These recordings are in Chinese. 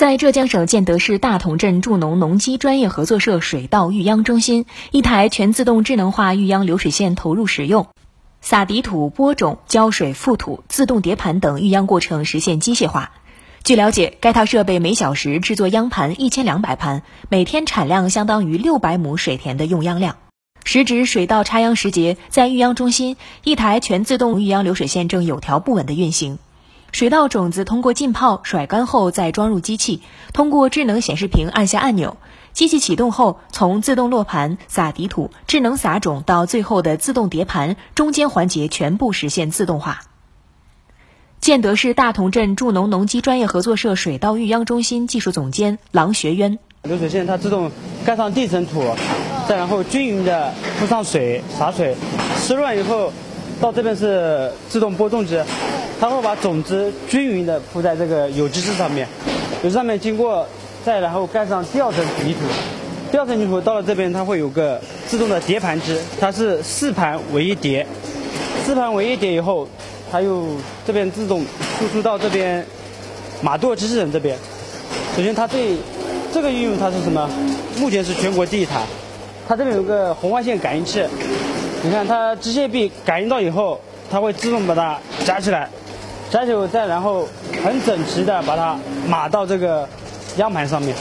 在浙江省建德市大同镇助农农机专业合作社水稻育秧中心，一台全自动智能化育秧流水线投入使用，撒底土、播种、浇水、覆土、自动叠盘等育秧过程实现机械化。据了解，该套设备每小时制作秧盘一千两百盘，每天产量相当于六百亩水田的用秧量。时值水稻插秧时节，在育秧中心，一台全自动育秧流水线正有条不紊地运行。水稻种子通过浸泡、甩干后再装入机器，通过智能显示屏按下按钮，机器启动后，从自动落盘、撒底土、智能撒种到最后的自动叠盘，中间环节全部实现自动化。建德市大同镇助农农机专业合作社水稻育秧中心技术总监郎学渊：流水线它自动盖上地层土，再然后均匀的铺上水、洒水，湿润以后，到这边是自动播种机。它会把种子均匀的铺在这个有机质上面，有机上面经过再然后盖上第二层泥土，第二层泥土到了这边它会有个自动的叠盘机，它是四盘为一叠，四盘为一叠以后，它又这边自动输出到这边马垛机器人这边。首先它对这个应用它是什么？目前是全国第一台，它这边有个红外线感应器，你看它机械臂感应到以后，它会自动把它夹起来。摘后再然后很整齐的把它码到这个秧盘上面。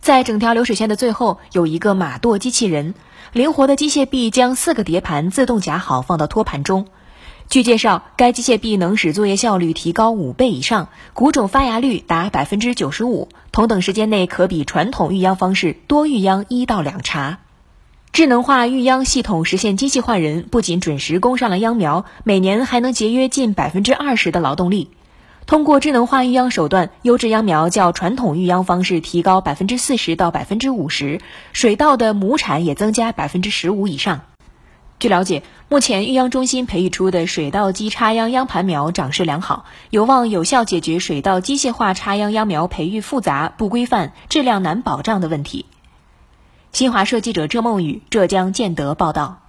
在整条流水线的最后有一个码垛机器人，灵活的机械臂将四个碟盘自动夹好放到托盘中。据介绍，该机械臂能使作业效率提高五倍以上，谷种发芽率达百分之九十五，同等时间内可比传统育秧方式多育秧一到两茬。智能化育秧系统实现机器换人，不仅准时供上了秧苗，每年还能节约近百分之二十的劳动力。通过智能化育秧手段，优质秧苗较传统育秧方式提高百分之四十到百分之五十，水稻的亩产也增加百分之十五以上。据了解，目前育秧中心培育出的水稻机插秧秧盘苗长势良好，有望有效解决水稻机械化插秧秧苗培育复杂、不规范、质量难保障的问题。新华社记者郑梦雨浙江建德报道。